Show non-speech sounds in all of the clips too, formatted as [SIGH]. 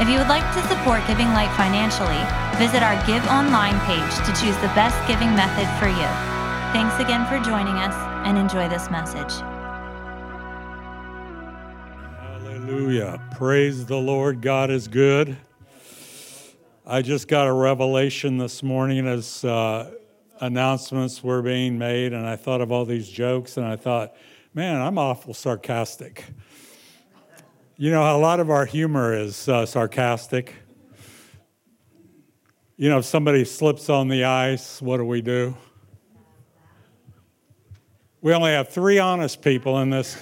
If you would like to support Giving Light financially, visit our Give Online page to choose the best giving method for you. Thanks again for joining us and enjoy this message. Hallelujah. Praise the Lord. God is good. I just got a revelation this morning as uh, announcements were being made, and I thought of all these jokes, and I thought, man, I'm awful sarcastic. You know, a lot of our humor is uh, sarcastic. You know, if somebody slips on the ice, what do we do? We only have three honest people in this,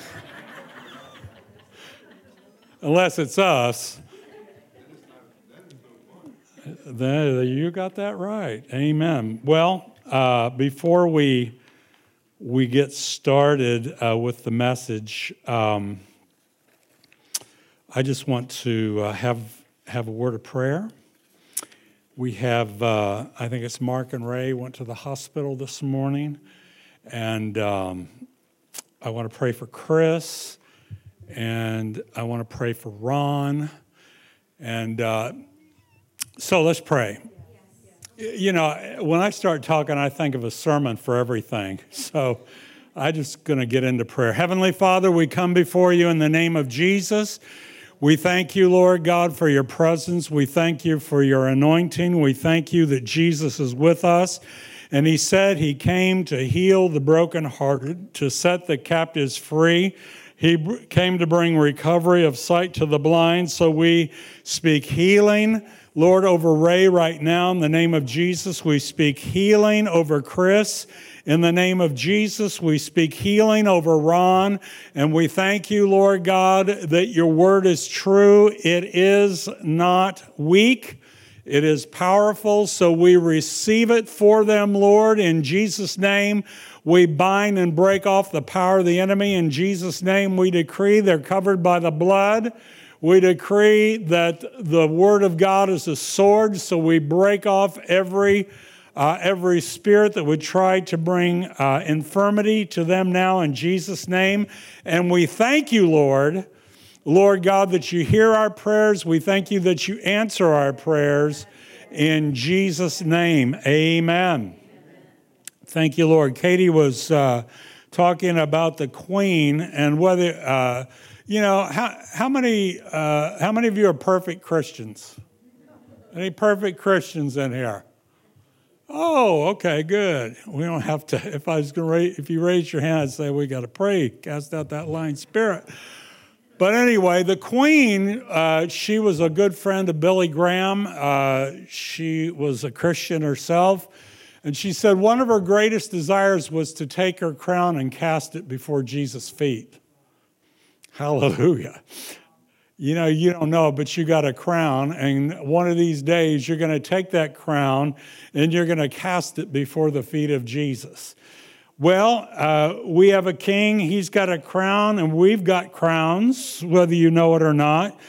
unless it's us. You got that right. Amen. Well, uh, before we we get started uh, with the message. Um, I just want to uh, have have a word of prayer. We have, uh, I think it's Mark and Ray went to the hospital this morning, and um, I want to pray for Chris, and I want to pray for Ron, and uh, so let's pray. You know, when I start talking, I think of a sermon for everything. [LAUGHS] So I'm just going to get into prayer. Heavenly Father, we come before you in the name of Jesus. We thank you, Lord God, for your presence. We thank you for your anointing. We thank you that Jesus is with us. And he said he came to heal the brokenhearted, to set the captives free. He came to bring recovery of sight to the blind. So we speak healing, Lord, over Ray right now. In the name of Jesus, we speak healing over Chris. In the name of Jesus, we speak healing over Ron, and we thank you, Lord God, that your word is true. It is not weak. It is powerful, so we receive it for them, Lord. In Jesus' name, we bind and break off the power of the enemy. In Jesus' name, we decree they're covered by the blood. We decree that the word of God is a sword, so we break off every uh, every spirit that would try to bring uh, infirmity to them now in Jesus' name. And we thank you, Lord, Lord God, that you hear our prayers. We thank you that you answer our prayers in Jesus' name. Amen. Thank you, Lord. Katie was uh, talking about the Queen and whether, uh, you know, how, how, many, uh, how many of you are perfect Christians? Any perfect Christians in here? Oh, okay, good. We don't have to. If I was raise, if you raise your hand, I'd say we got to pray, cast out that lying spirit. But anyway, the Queen, uh, she was a good friend of Billy Graham. Uh, she was a Christian herself. And she said one of her greatest desires was to take her crown and cast it before Jesus' feet. Hallelujah you know, you don't know, but you got a crown, and one of these days you're going to take that crown and you're going to cast it before the feet of Jesus. Well, uh, we have a king, he's got a crown, and we've got crowns, whether you know it or not.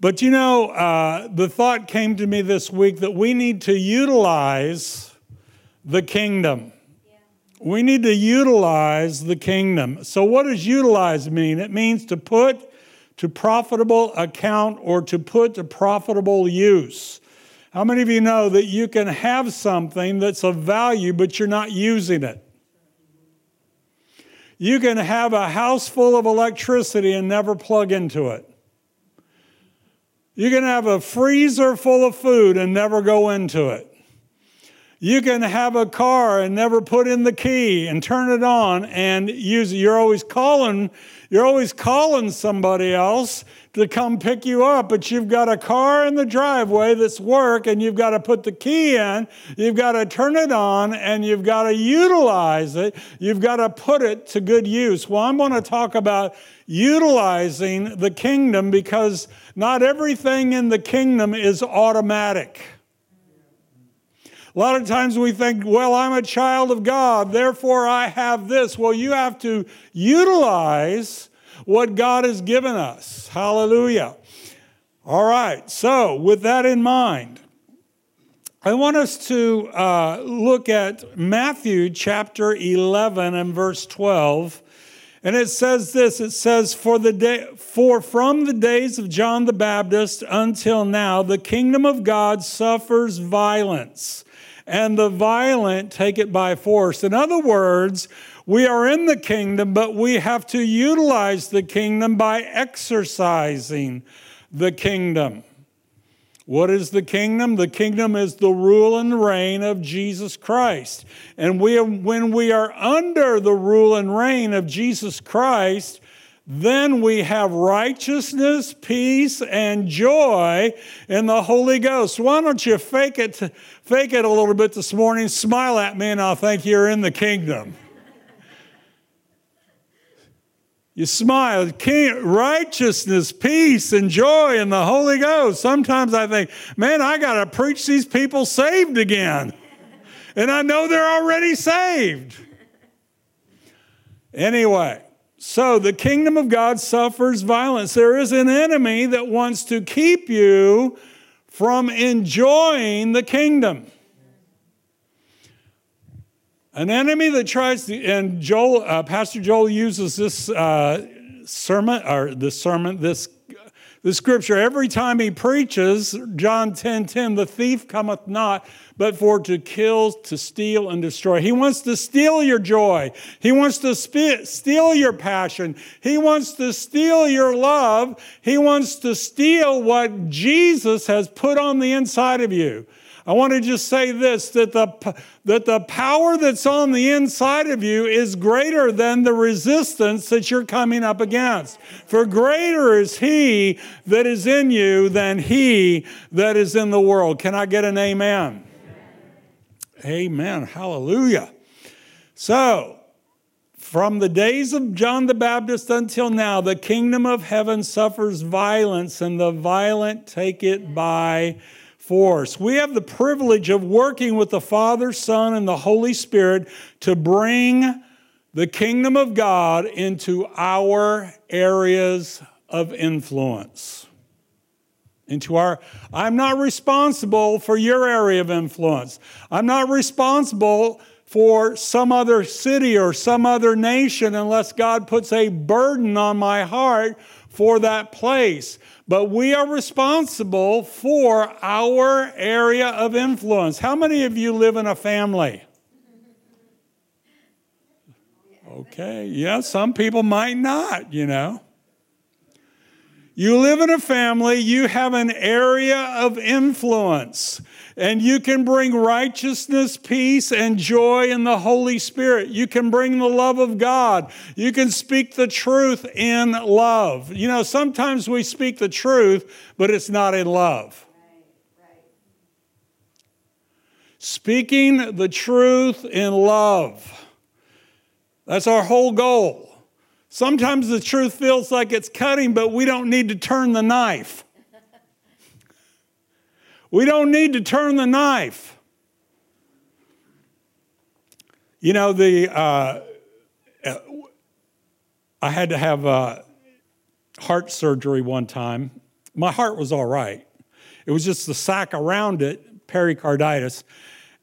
But you know, uh, the thought came to me this week that we need to utilize the kingdom. We need to utilize the kingdom. So, what does utilize mean? It means to put to profitable account or to put to profitable use. How many of you know that you can have something that's of value, but you're not using it? You can have a house full of electricity and never plug into it. You can have a freezer full of food and never go into it. You can have a car and never put in the key and turn it on and use. You're always calling you're always calling somebody else to come pick you up, but you've got a car in the driveway that's work and you've got to put the key in, you've got to turn it on, and you've got to utilize it. You've got to put it to good use. Well, I'm going to talk about utilizing the kingdom because not everything in the kingdom is automatic. A lot of times we think, well, I'm a child of God, therefore I have this. Well, you have to utilize what God has given us. Hallelujah. All right, so with that in mind, I want us to uh, look at Matthew chapter 11 and verse 12. And it says this it says, for, the day, for from the days of John the Baptist until now, the kingdom of God suffers violence, and the violent take it by force. In other words, we are in the kingdom, but we have to utilize the kingdom by exercising the kingdom. What is the kingdom? The kingdom is the rule and reign of Jesus Christ. And we, when we are under the rule and reign of Jesus Christ, then we have righteousness, peace, and joy in the Holy Ghost. Why don't you fake it, fake it a little bit this morning? Smile at me, and I'll think you're in the kingdom. You smile, righteousness, peace, and joy in the Holy Ghost. Sometimes I think, man, I got to preach these people saved again. And I know they're already saved. Anyway, so the kingdom of God suffers violence. There is an enemy that wants to keep you from enjoying the kingdom. An enemy that tries to, and Joel, uh, Pastor Joel uses this uh, sermon, or the sermon, this the scripture every time he preaches john 10 10 the thief cometh not but for to kill to steal and destroy. He wants to steal your joy. He wants to steal your passion. He wants to steal your love. He wants to steal what jesus has put on the inside of you I want to just say this that the, that the power that's on the inside of you is greater than the resistance that you're coming up against. For greater is He that is in you than He that is in the world. Can I get an amen? Amen. Hallelujah. So, from the days of John the Baptist until now, the kingdom of heaven suffers violence, and the violent take it by force. We have the privilege of working with the Father, Son, and the Holy Spirit to bring the kingdom of God into our areas of influence. Into our, I'm not responsible for your area of influence. I'm not responsible for some other city or some other nation unless God puts a burden on my heart for that place but we are responsible for our area of influence. How many of you live in a family? [LAUGHS] Okay, yeah, some people might not, you know. You live in a family, you have an area of influence and you can bring righteousness, peace, and joy in the Holy Spirit. You can bring the love of God. You can speak the truth in love. You know, sometimes we speak the truth, but it's not in love. Speaking the truth in love. That's our whole goal. Sometimes the truth feels like it's cutting, but we don't need to turn the knife. We don't need to turn the knife. You know, the uh, I had to have uh, heart surgery one time. My heart was all right. It was just the sac around it, pericarditis,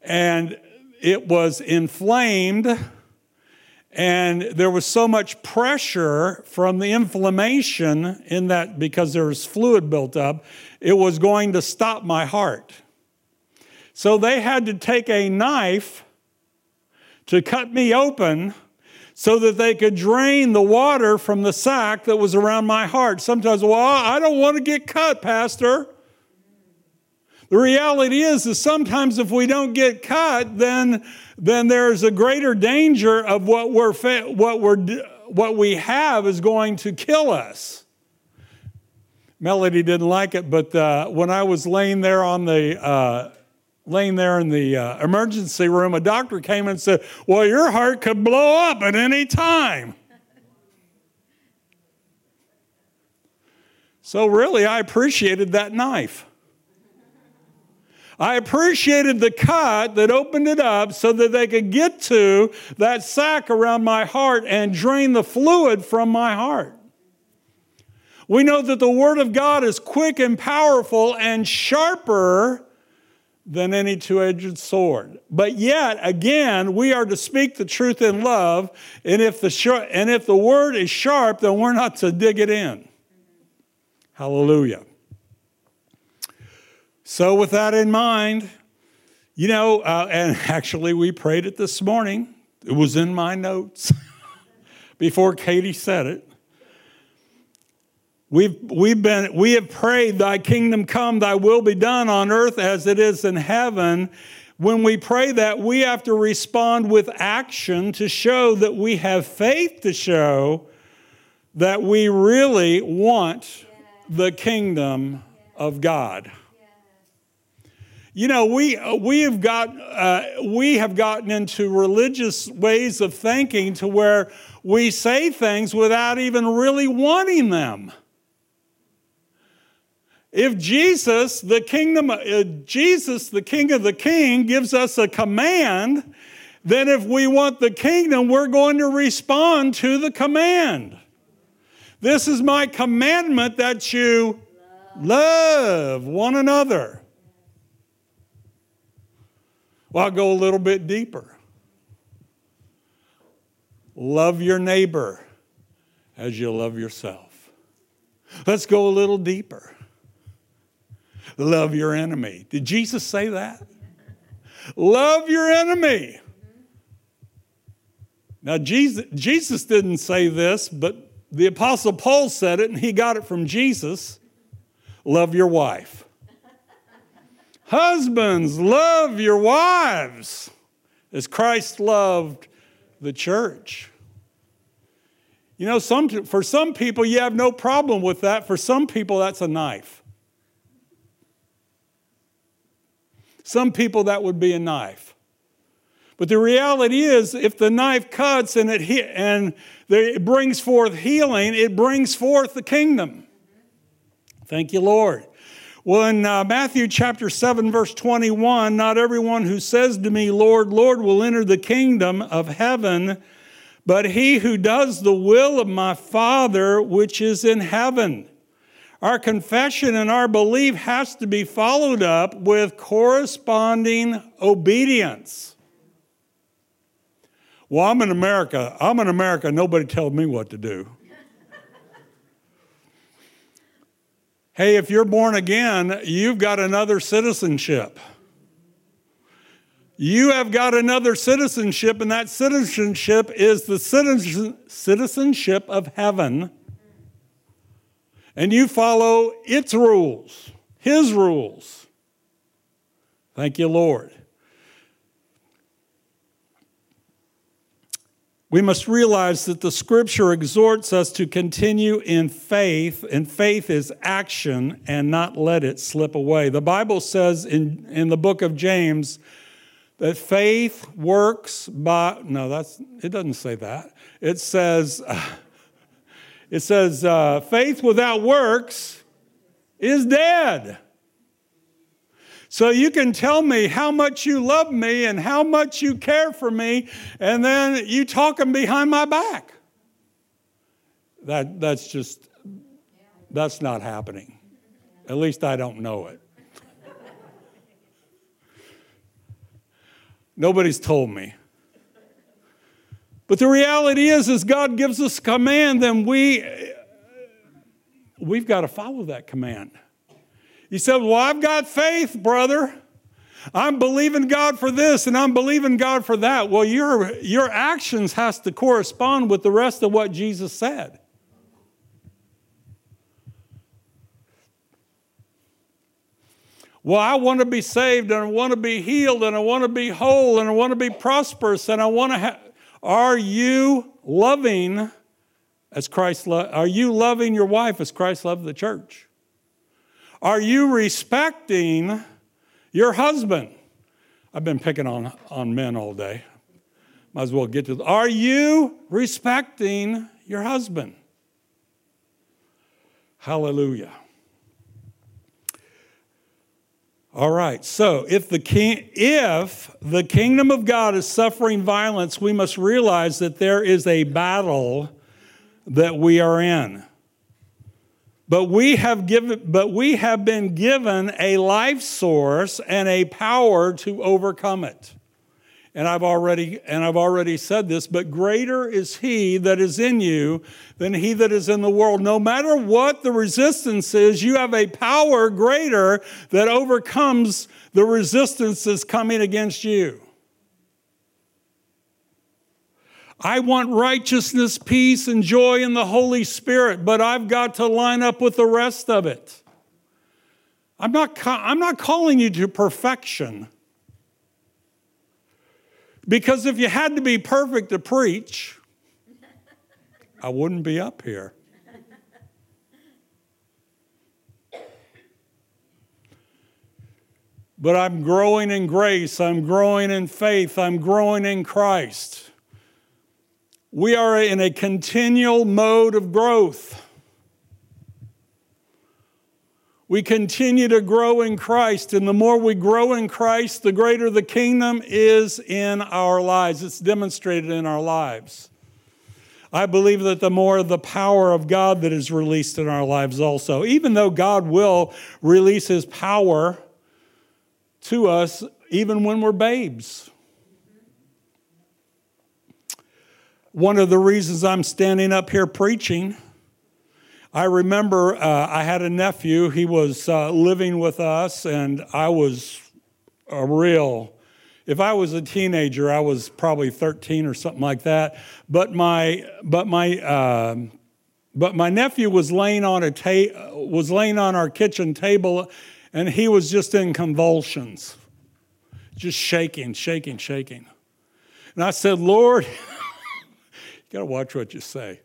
and it was inflamed and there was so much pressure from the inflammation in that because there was fluid built up, it was going to stop my heart. So they had to take a knife to cut me open so that they could drain the water from the sac that was around my heart. Sometimes, well, I don't want to get cut, Pastor. The reality is, that sometimes if we don't get cut, then, then there's a greater danger of what we're what we're what we have is going to kill us. Melody didn't like it, but uh, when I was laying there on the uh, laying there in the uh, emergency room, a doctor came and said, "Well, your heart could blow up at any time." So really, I appreciated that knife. I appreciated the cut that opened it up so that they could get to that sac around my heart and drain the fluid from my heart. We know that the Word of God is quick and powerful and sharper than any two edged sword. But yet, again, we are to speak the truth in love, and if, the and if the Word is sharp, then we're not to dig it in. Hallelujah. So, with that in mind, you know, uh, and [LAUGHS] actually, we prayed it this morning. It was in my notes [LAUGHS] before Katie said it. We've, we've been, we have prayed, Thy kingdom come, Thy will be done on earth as it is in heaven. When we pray that, we have to respond with action to show that we have faith to show that we really want the kingdom of God. You know, we, we, have got, uh, we have gotten into religious ways of thinking to where we say things without even really wanting them. If Jesus, the kingdom, uh, Jesus, the King of the King, gives us a command, then if we want the kingdom, we're going to respond to the command. This is my commandment that you love one another. Well, I'll go a little bit deeper. Love your neighbor as you love yourself. Let's go a little deeper. Love your enemy. Did Jesus say that? Love your enemy. Now, Jesus, Jesus didn't say this, but the Apostle Paul said it, and he got it from Jesus. Love your wife. Husbands, love your wives as Christ loved the church. You know, some, for some people, you have no problem with that. For some people, that's a knife. Some people, that would be a knife. But the reality is, if the knife cuts and it, and it brings forth healing, it brings forth the kingdom. Thank you, Lord. Well, in uh, Matthew chapter 7, verse 21, not everyone who says to me, Lord, Lord, will enter the kingdom of heaven, but he who does the will of my Father which is in heaven. Our confession and our belief has to be followed up with corresponding obedience. Well, I'm in America. I'm in America. Nobody tells me what to do. Hey, if you're born again, you've got another citizenship. You have got another citizenship, and that citizenship is the citizenship of heaven. And you follow its rules, His rules. Thank you, Lord. We must realize that the scripture exhorts us to continue in faith, and faith is action and not let it slip away. The Bible says in, in the book of James that faith works by, no, that's, it doesn't say that. It says, [LAUGHS] it says, uh, faith without works is dead. So you can tell me how much you love me and how much you care for me, and then you talking behind my back. That, that's just, that's not happening. At least I don't know it. Nobody's told me. But the reality is, as God gives us command, then we, we've got to follow that command. He said, Well, I've got faith, brother. I'm believing God for this and I'm believing God for that. Well, your, your actions has to correspond with the rest of what Jesus said. Well, I want to be saved and I want to be healed and I want to be whole and I want to be prosperous and I want to have. Are you loving as Christ lo- Are you loving your wife as Christ loved the church? Are you respecting your husband? I've been picking on, on men all day. Might as well get to. Are you respecting your husband? Hallelujah. All right. So, if the king if the kingdom of God is suffering violence, we must realize that there is a battle that we are in. But we have given but we have been given a life source and a power to overcome it and I've already and I've already said this, but greater is he that is in you than he that is in the world. No matter what the resistance is, you have a power greater that overcomes the resistance that's coming against you. I want righteousness, peace, and joy in the Holy Spirit, but I've got to line up with the rest of it. I'm not, I'm not calling you to perfection. Because if you had to be perfect to preach, I wouldn't be up here. But I'm growing in grace, I'm growing in faith, I'm growing in Christ. We are in a continual mode of growth. We continue to grow in Christ, and the more we grow in Christ, the greater the kingdom is in our lives. It's demonstrated in our lives. I believe that the more the power of God that is released in our lives, also, even though God will release His power to us even when we're babes. One of the reasons I'm standing up here preaching I remember uh, I had a nephew. He was uh, living with us, and I was a real. If I was a teenager, I was probably 13 or something like that. But my, but my, uh, but my nephew was laying on a ta- was laying on our kitchen table, and he was just in convulsions, just shaking, shaking, shaking. And I said, Lord, you got to watch what you say.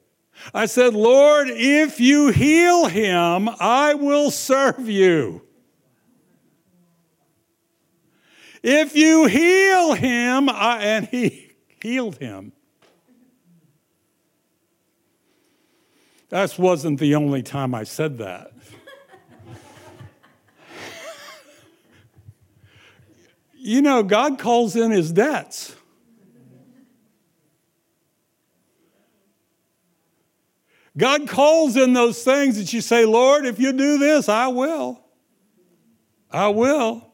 I said, Lord, if you heal him, I will serve you. If you heal him, I, and he healed him. That wasn't the only time I said that. [LAUGHS] you know, God calls in his debts. God calls in those things that you say, Lord, if you do this, I will. I will.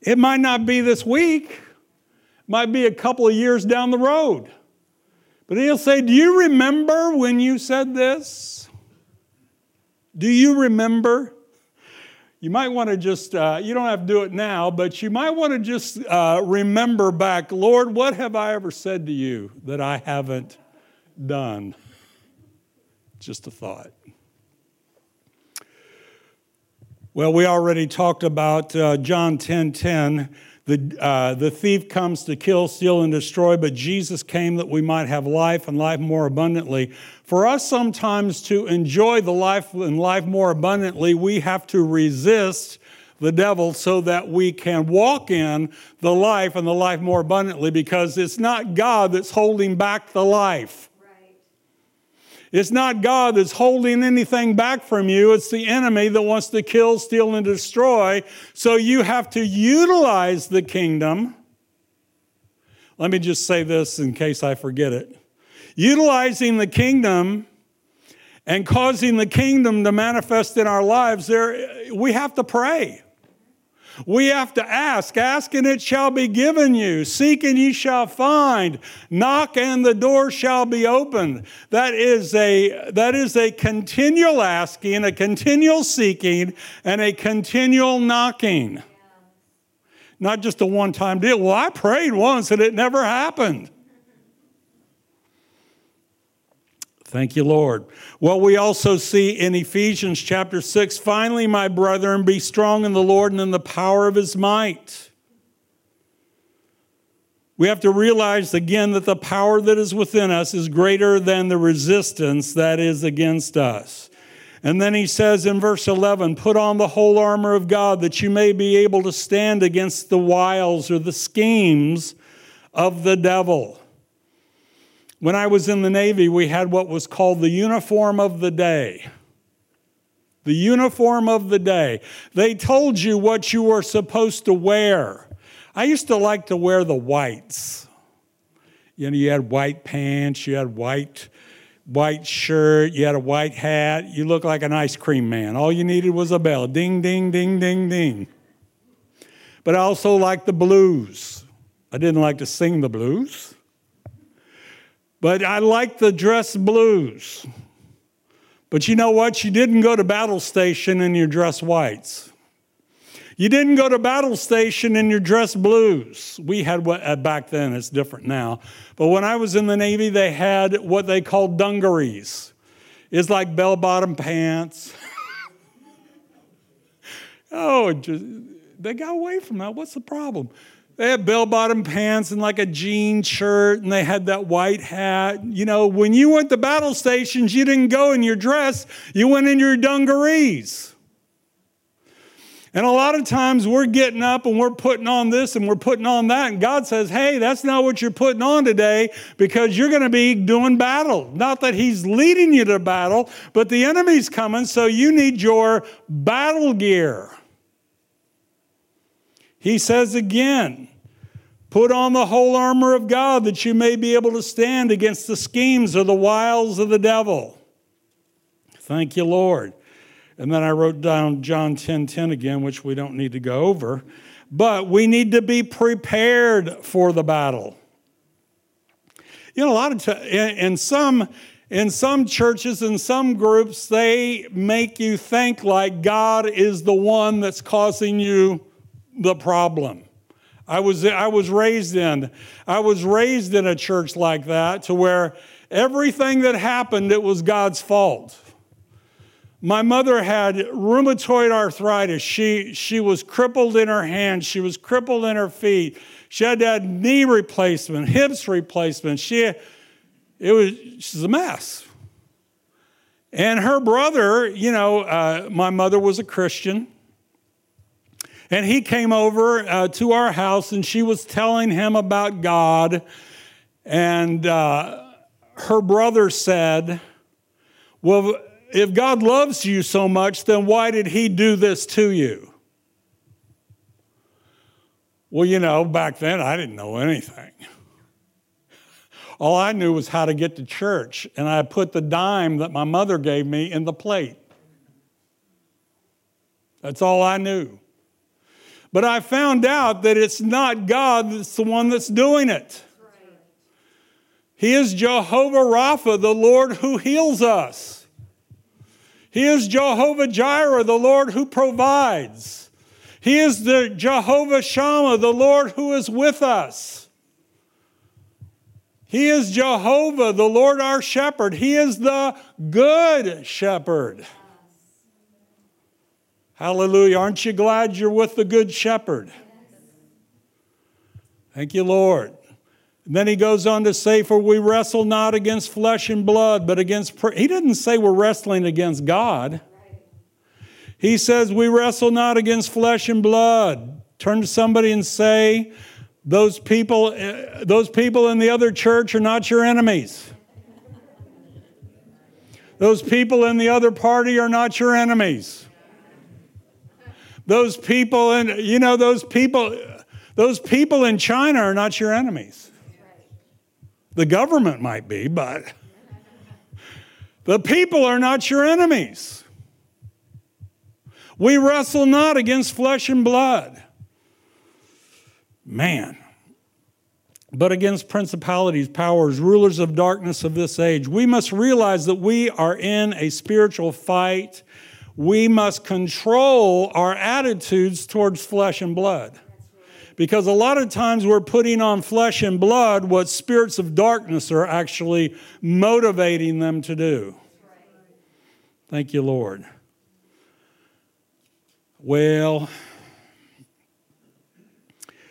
It might not be this week, it might be a couple of years down the road. But he'll say, Do you remember when you said this? Do you remember? You might want to just, uh, you don't have to do it now, but you might want to just uh, remember back, Lord, what have I ever said to you that I haven't done? Just a thought. Well, we already talked about uh, John 10 10. The, uh, the thief comes to kill, steal, and destroy, but Jesus came that we might have life and life more abundantly. For us, sometimes to enjoy the life and life more abundantly, we have to resist the devil so that we can walk in the life and the life more abundantly because it's not God that's holding back the life. It's not God that's holding anything back from you. It's the enemy that wants to kill, steal, and destroy. So you have to utilize the kingdom. Let me just say this in case I forget it. Utilizing the kingdom and causing the kingdom to manifest in our lives, there, we have to pray. We have to ask. Ask and it shall be given you. Seek and ye shall find. Knock and the door shall be opened. That is a, that is a continual asking, a continual seeking, and a continual knocking. Not just a one time deal. Well, I prayed once and it never happened. Thank you, Lord. Well, we also see in Ephesians chapter 6 finally, my brethren, be strong in the Lord and in the power of his might. We have to realize again that the power that is within us is greater than the resistance that is against us. And then he says in verse 11, Put on the whole armor of God that you may be able to stand against the wiles or the schemes of the devil. When I was in the Navy, we had what was called the uniform of the day. the uniform of the day. They told you what you were supposed to wear. I used to like to wear the whites. You know, you had white pants, you had white white shirt, you had a white hat, you looked like an ice cream man. All you needed was a bell. Ding ding ding ding ding. But I also liked the blues. I didn't like to sing the blues. But I like the dress blues. But you know what? You didn't go to battle station in your dress whites. You didn't go to battle station in your dress blues. We had what uh, back then, it's different now. But when I was in the Navy, they had what they called dungarees. It's like bell bottom pants. [LAUGHS] oh, just, they got away from that. What's the problem? They had bell bottom pants and like a jean shirt, and they had that white hat. You know, when you went to battle stations, you didn't go in your dress, you went in your dungarees. And a lot of times we're getting up and we're putting on this and we're putting on that. And God says, hey, that's not what you're putting on today because you're going to be doing battle. Not that He's leading you to battle, but the enemy's coming, so you need your battle gear. He says again, Put on the whole armor of God that you may be able to stand against the schemes or the wiles of the devil. Thank you, Lord. And then I wrote down John 10 10 again, which we don't need to go over. But we need to be prepared for the battle. You know, a lot of times, in some in some churches and some groups, they make you think like God is the one that's causing you the problem. I was, I was raised in. I was raised in a church like that to where everything that happened, it was God's fault. My mother had rheumatoid arthritis. She, she was crippled in her hands. She was crippled in her feet. She had to have knee replacement, hips replacement. She, it was, she's a mess. And her brother, you know, uh, my mother was a Christian. And he came over uh, to our house and she was telling him about God. And uh, her brother said, Well, if God loves you so much, then why did he do this to you? Well, you know, back then I didn't know anything. All I knew was how to get to church, and I put the dime that my mother gave me in the plate. That's all I knew. But I found out that it's not God that's the one that's doing it. He is Jehovah Rapha, the Lord who heals us. He is Jehovah Jireh, the Lord who provides. He is the Jehovah Shammah, the Lord who is with us. He is Jehovah, the Lord our shepherd. He is the good shepherd. Hallelujah. Aren't you glad you're with the Good Shepherd? Thank you, Lord. And then he goes on to say, For we wrestle not against flesh and blood, but against. He didn't say we're wrestling against God. He says, We wrestle not against flesh and blood. Turn to somebody and say, Those people, eh, those people in the other church are not your enemies. Those people in the other party are not your enemies. Those people and you know those people those people in China are not your enemies. The government might be, but the people are not your enemies. We wrestle not against flesh and blood. Man. But against principalities, powers, rulers of darkness of this age. We must realize that we are in a spiritual fight we must control our attitudes towards flesh and blood. Because a lot of times we're putting on flesh and blood what spirits of darkness are actually motivating them to do. Thank you, Lord. Well,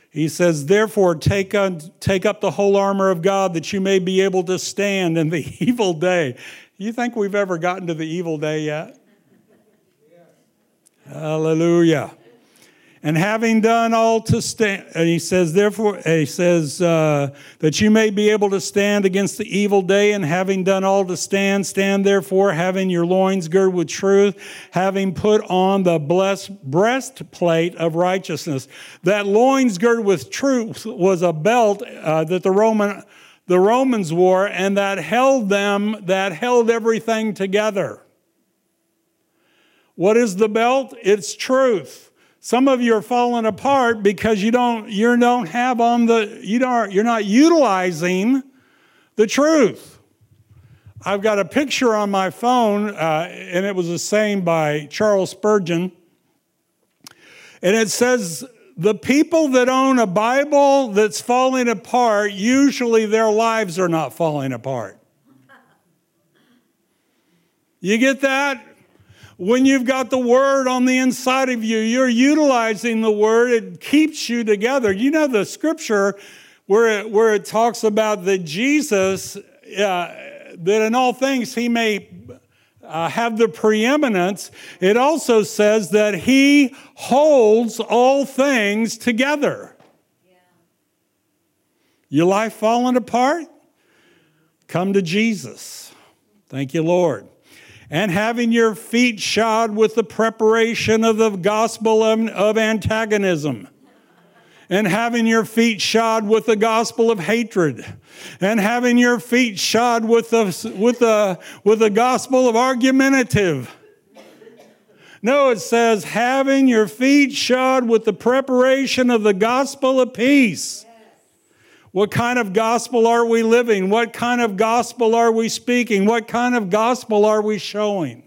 he says, therefore, take, on, take up the whole armor of God that you may be able to stand in the [LAUGHS] evil day. You think we've ever gotten to the evil day yet? Hallelujah. and having done all to stand, and he says, therefore, he says, uh, that you may be able to stand against the evil day, and having done all to stand, stand therefore, having your loins girded with truth, having put on the blessed breastplate of righteousness. That loins girded with truth was a belt uh, that the Roman the Romans wore, and that held them, that held everything together. What is the belt? It's truth. Some of you are falling apart because you don't you don't have on the you don't you're not utilizing the truth. I've got a picture on my phone, uh, and it was a saying by Charles Spurgeon, and it says the people that own a Bible that's falling apart, usually their lives are not falling apart. You get that? When you've got the word on the inside of you, you're utilizing the word, it keeps you together. You know the scripture where it, where it talks about that Jesus, uh, that in all things he may uh, have the preeminence, it also says that he holds all things together. Yeah. Your life falling apart? Come to Jesus. Thank you, Lord and having your feet shod with the preparation of the gospel of, antagonism and having your feet shod with the gospel of hatred, and having your feet shod with the, with the, with the gospel of argumentative. No, it says, having your feet shod with the preparation of the gospel of peace. What kind of gospel are we living? What kind of gospel are we speaking? What kind of gospel are we showing?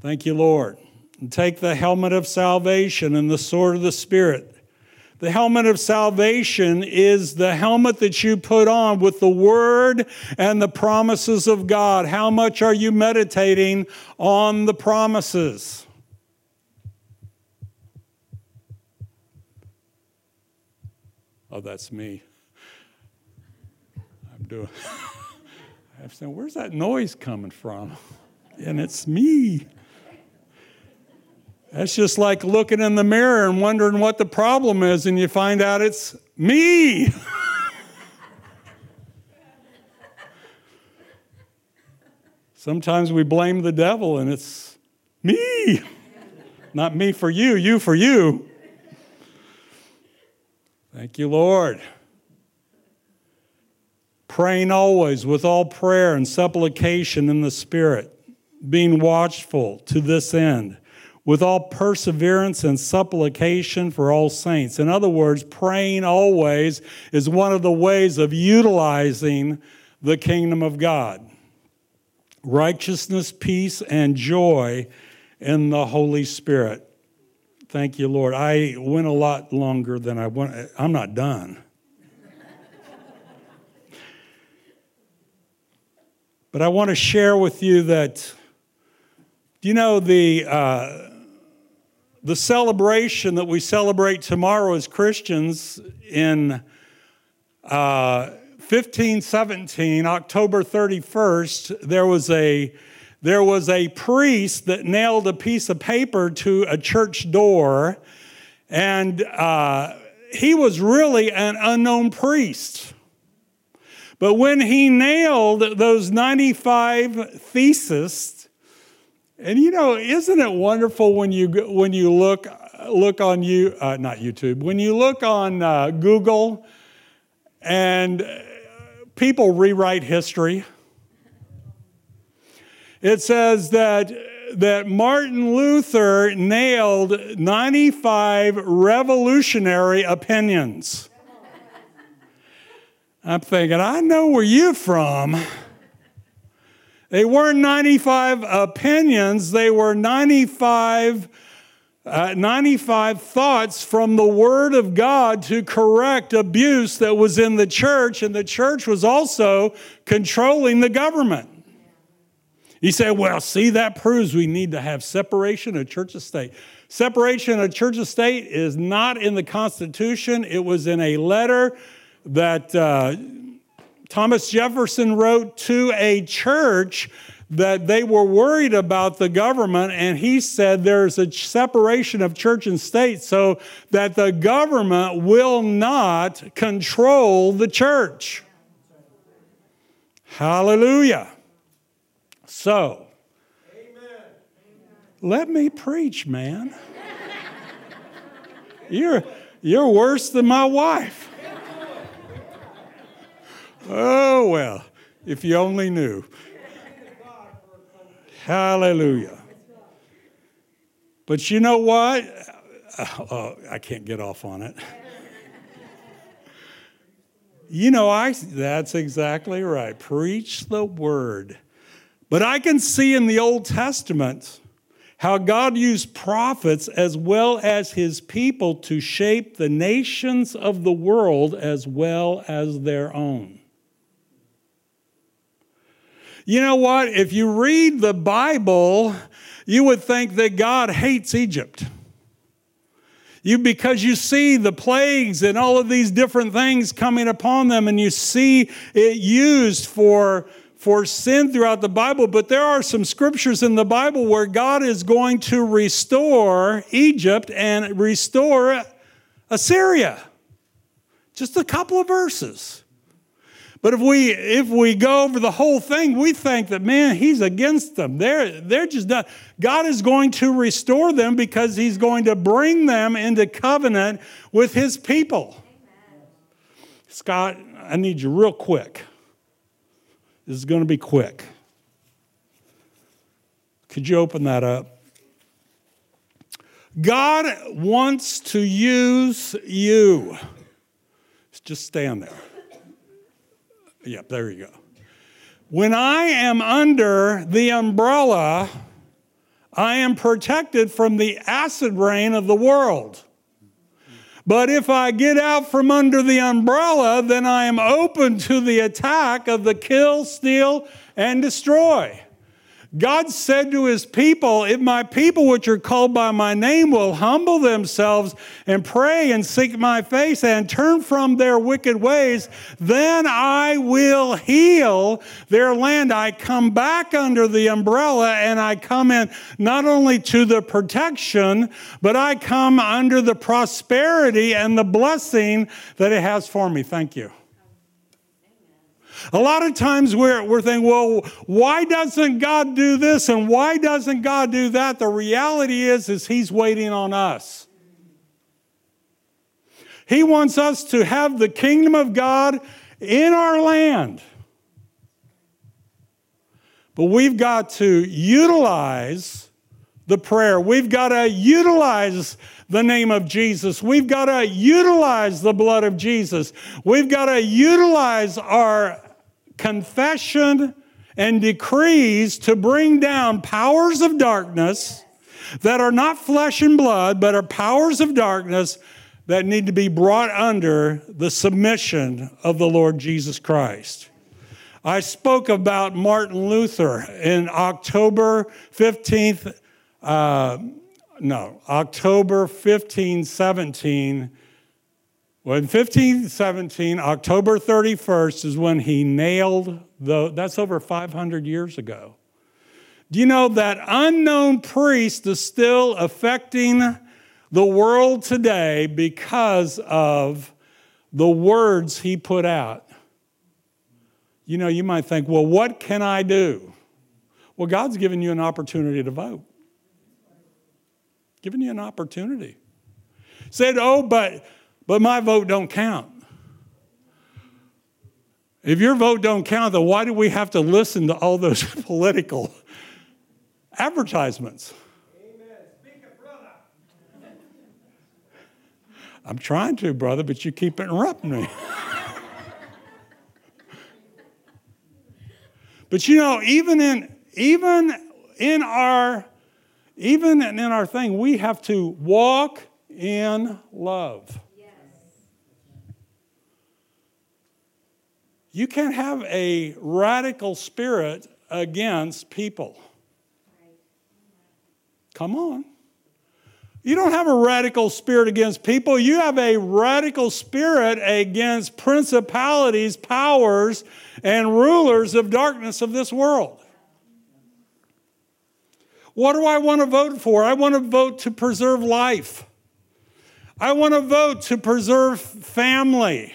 Thank you, Lord. And take the helmet of salvation and the sword of the Spirit. The helmet of salvation is the helmet that you put on with the word and the promises of God. How much are you meditating on the promises? Oh, that's me. I'm doing. [LAUGHS] I'm saying, where's that noise coming from? And it's me. That's just like looking in the mirror and wondering what the problem is, and you find out it's me. Sometimes we blame the devil, and it's me. Not me for you, you for you. Thank you, Lord. Praying always with all prayer and supplication in the Spirit, being watchful to this end, with all perseverance and supplication for all saints. In other words, praying always is one of the ways of utilizing the kingdom of God. Righteousness, peace, and joy in the Holy Spirit. Thank you, Lord. I went a lot longer than I went. I'm not done. but I want to share with you that, Do you know, the, uh, the celebration that we celebrate tomorrow as Christians in uh, 1517, October 31st, there was a there was a priest that nailed a piece of paper to a church door, and uh, he was really an unknown priest. But when he nailed those 95 theses, and you know, isn't it wonderful when you when you look look on you uh, not YouTube when you look on uh, Google and people rewrite history. It says that, that Martin Luther nailed 95 revolutionary opinions. I'm thinking, I know where you're from. They weren't 95 opinions, they were 95, uh, 95 thoughts from the Word of God to correct abuse that was in the church, and the church was also controlling the government. You said, well, see, that proves we need to have separation of church and state. Separation of church and state is not in the Constitution. It was in a letter that uh, Thomas Jefferson wrote to a church that they were worried about the government, and he said there's a separation of church and state so that the government will not control the church. Hallelujah. So, Amen. let me preach, man. You're, you're worse than my wife. Oh, well, if you only knew. Hallelujah. But you know what? Uh, oh, I can't get off on it. You know, I that's exactly right. Preach the word. But I can see in the Old Testament how God used prophets as well as his people to shape the nations of the world as well as their own. You know what? If you read the Bible, you would think that God hates Egypt. You, because you see the plagues and all of these different things coming upon them, and you see it used for, for sin throughout the Bible. But there are some scriptures in the Bible where God is going to restore Egypt and restore Assyria. Just a couple of verses. But if we if we go over the whole thing, we think that man, he's against them. They're they're just. God is going to restore them because he's going to bring them into covenant with his people. Amen. Scott, I need you real quick. Is going to be quick. Could you open that up? God wants to use you. Just stand there. Yep, there you go. When I am under the umbrella, I am protected from the acid rain of the world. But if I get out from under the umbrella, then I am open to the attack of the kill, steal, and destroy. God said to his people, If my people, which are called by my name, will humble themselves and pray and seek my face and turn from their wicked ways, then I will heal their land. I come back under the umbrella and I come in not only to the protection, but I come under the prosperity and the blessing that it has for me. Thank you. A lot of times we're, we're thinking, well, why doesn't God do this and why doesn't God do that? The reality is, is He's waiting on us. He wants us to have the kingdom of God in our land. But we've got to utilize the prayer. We've got to utilize the name of Jesus. We've got to utilize the blood of Jesus. We've got to utilize our confession and decrees to bring down powers of darkness that are not flesh and blood, but are powers of darkness that need to be brought under the submission of the Lord Jesus Christ. I spoke about Martin Luther in October 15th, uh, no, October 15, 17 well, in 1517, October 31st is when he nailed the, that's over 500 years ago. Do you know that unknown priest is still affecting the world today because of the words he put out? You know, you might think, well, what can I do? Well, God's given you an opportunity to vote. Given you an opportunity. Said, oh, but but my vote don't count. If your vote don't count, then why do we have to listen to all those [LAUGHS] political advertisements? I'm trying to, brother, but you keep interrupting me. [LAUGHS] but you know, even in even in our even in our thing, we have to walk in love. You can't have a radical spirit against people. Come on. You don't have a radical spirit against people. You have a radical spirit against principalities, powers, and rulers of darkness of this world. What do I want to vote for? I want to vote to preserve life. I want to vote to preserve family.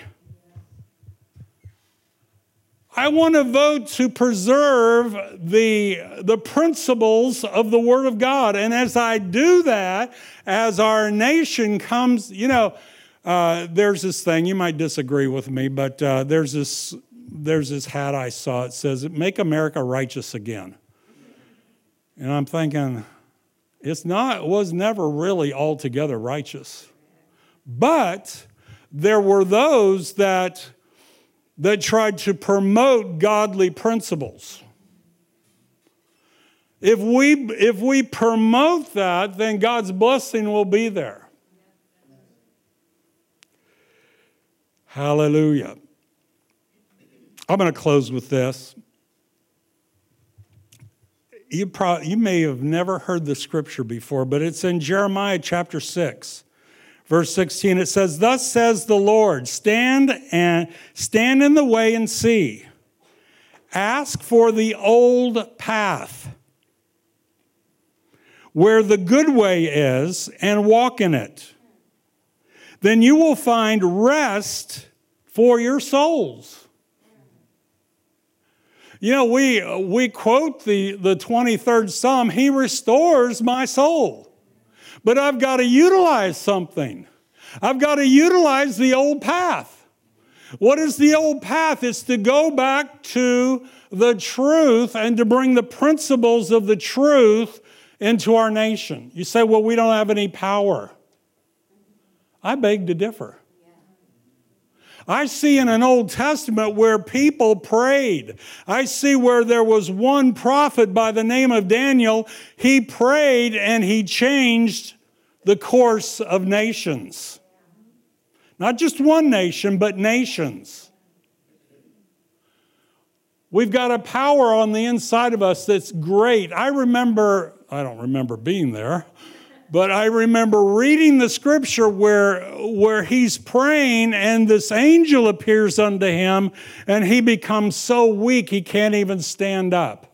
I want to vote to preserve the, the principles of the Word of God. And as I do that, as our nation comes, you know, uh, there's this thing, you might disagree with me, but uh, there's, this, there's this hat I saw. It says, Make America righteous again. And I'm thinking, it's not, it was never really altogether righteous. But there were those that that tried to promote godly principles. If we, if we promote that, then God's blessing will be there. Hallelujah. I'm going to close with this. You, pro- you may have never heard the scripture before, but it's in Jeremiah chapter 6. Verse 16 it says, Thus says the Lord, stand and stand in the way and see. Ask for the old path where the good way is and walk in it. Then you will find rest for your souls. You know, we, we quote the, the 23rd Psalm, He restores my soul. But I've got to utilize something. I've got to utilize the old path. What is the old path? It's to go back to the truth and to bring the principles of the truth into our nation. You say, well, we don't have any power. I beg to differ. I see in an Old Testament where people prayed. I see where there was one prophet by the name of Daniel. He prayed and he changed the course of nations. Not just one nation, but nations. We've got a power on the inside of us that's great. I remember, I don't remember being there, but I remember reading the scripture where, where he's praying and this angel appears unto him and he becomes so weak he can't even stand up.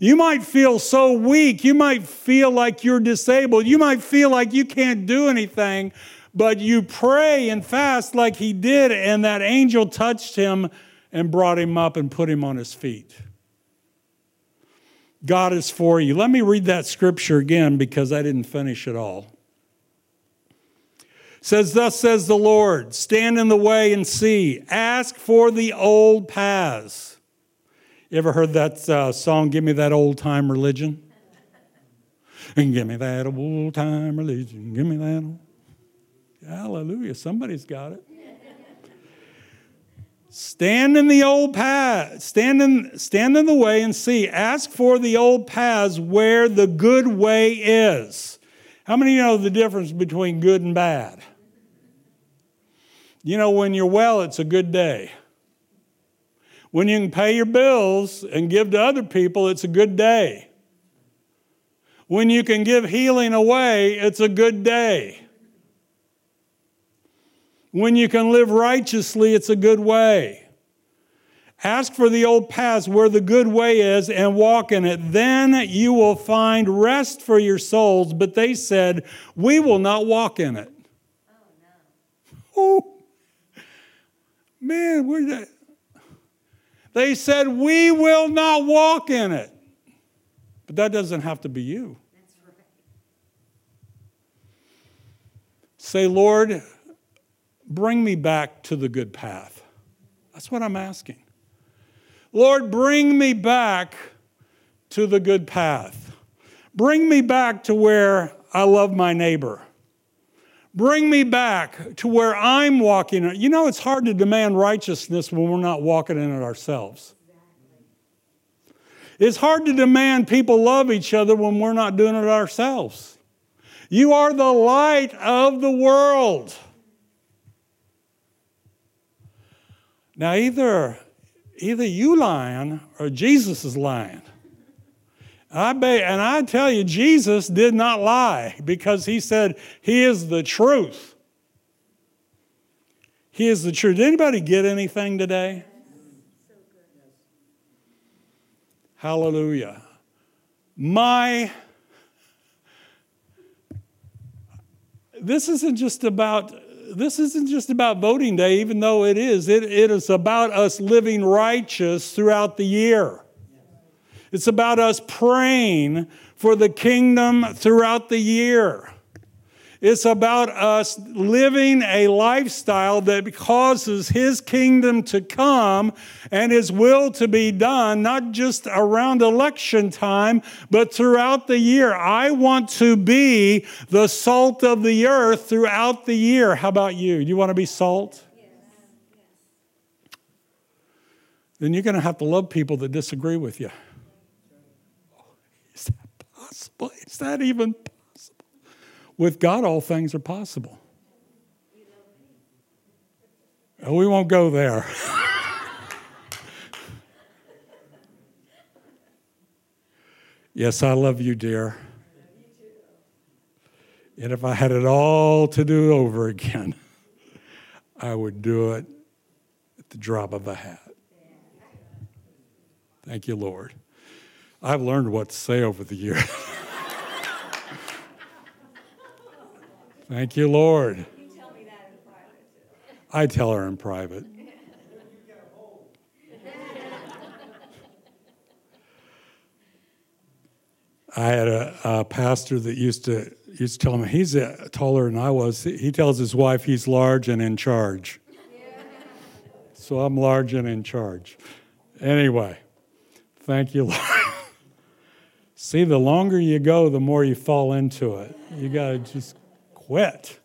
You might feel so weak. You might feel like you're disabled. You might feel like you can't do anything, but you pray and fast like he did, and that angel touched him and brought him up and put him on his feet. God is for you. Let me read that scripture again because I didn't finish it all. It says, Thus says the Lord, stand in the way and see, ask for the old paths. You ever heard that uh, song, Give Me That Old Time Religion? And give me that old time religion. Give me that old. Hallelujah. Somebody's got it. Stand in the old path. Stand in, stand in the way and see. Ask for the old paths where the good way is. How many you know the difference between good and bad? You know, when you're well, it's a good day. When you can pay your bills and give to other people, it's a good day. When you can give healing away, it's a good day. When you can live righteously, it's a good way. Ask for the old paths where the good way is and walk in it. Then you will find rest for your souls. But they said, We will not walk in it. Oh, no. oh [LAUGHS] man, we're that. They said, We will not walk in it. But that doesn't have to be you. Right. Say, Lord, bring me back to the good path. That's what I'm asking. Lord, bring me back to the good path. Bring me back to where I love my neighbor. Bring me back to where I'm walking. You know, it's hard to demand righteousness when we're not walking in it ourselves. It's hard to demand people love each other when we're not doing it ourselves. You are the light of the world. Now, either, either you lying or Jesus is lying. I and I tell you, Jesus did not lie because he said he is the truth. He is the truth. Did anybody get anything today? Hallelujah. my this isn't just about this isn't just about voting day, even though it is. It, it is about us living righteous throughout the year. It's about us praying for the kingdom throughout the year. It's about us living a lifestyle that causes His kingdom to come and His will to be done, not just around election time, but throughout the year. I want to be the salt of the earth throughout the year. How about you? Do you want to be salt? Then you're going to have to love people that disagree with you. Is that possible? Is that even with God, all things are possible. We won't go there. [LAUGHS] yes, I love you, dear. And if I had it all to do over again, [LAUGHS] I would do it at the drop of a hat. Thank you, Lord. I've learned what to say over the years. [LAUGHS] Thank you, Lord. You tell me that in private. I tell her in private. [LAUGHS] I had a, a, pastor that used to used to tell me he's a, taller than I was. He tells his wife he's large and in charge. So I'm large and in charge. Anyway, thank you, Lord. [LAUGHS] See, the longer you go, the more you fall into it. You got to just quit.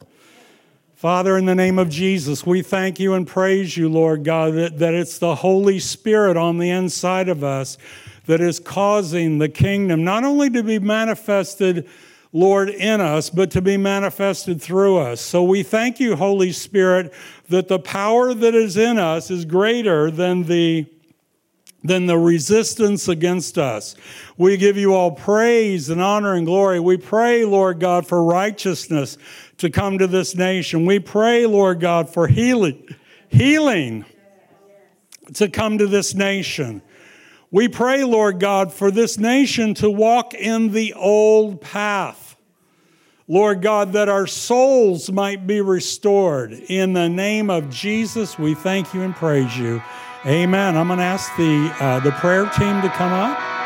Father, in the name of Jesus, we thank you and praise you, Lord God, that, that it's the Holy Spirit on the inside of us that is causing the kingdom not only to be manifested, Lord, in us, but to be manifested through us. So we thank you, Holy Spirit, that the power that is in us is greater than the than the resistance against us. We give you all praise and honor and glory. We pray, Lord God, for righteousness to come to this nation. We pray, Lord God, for healing, healing to come to this nation. We pray, Lord God, for this nation to walk in the old path. Lord God, that our souls might be restored. In the name of Jesus, we thank you and praise you. Amen. I'm going to ask the, uh, the prayer team to come up.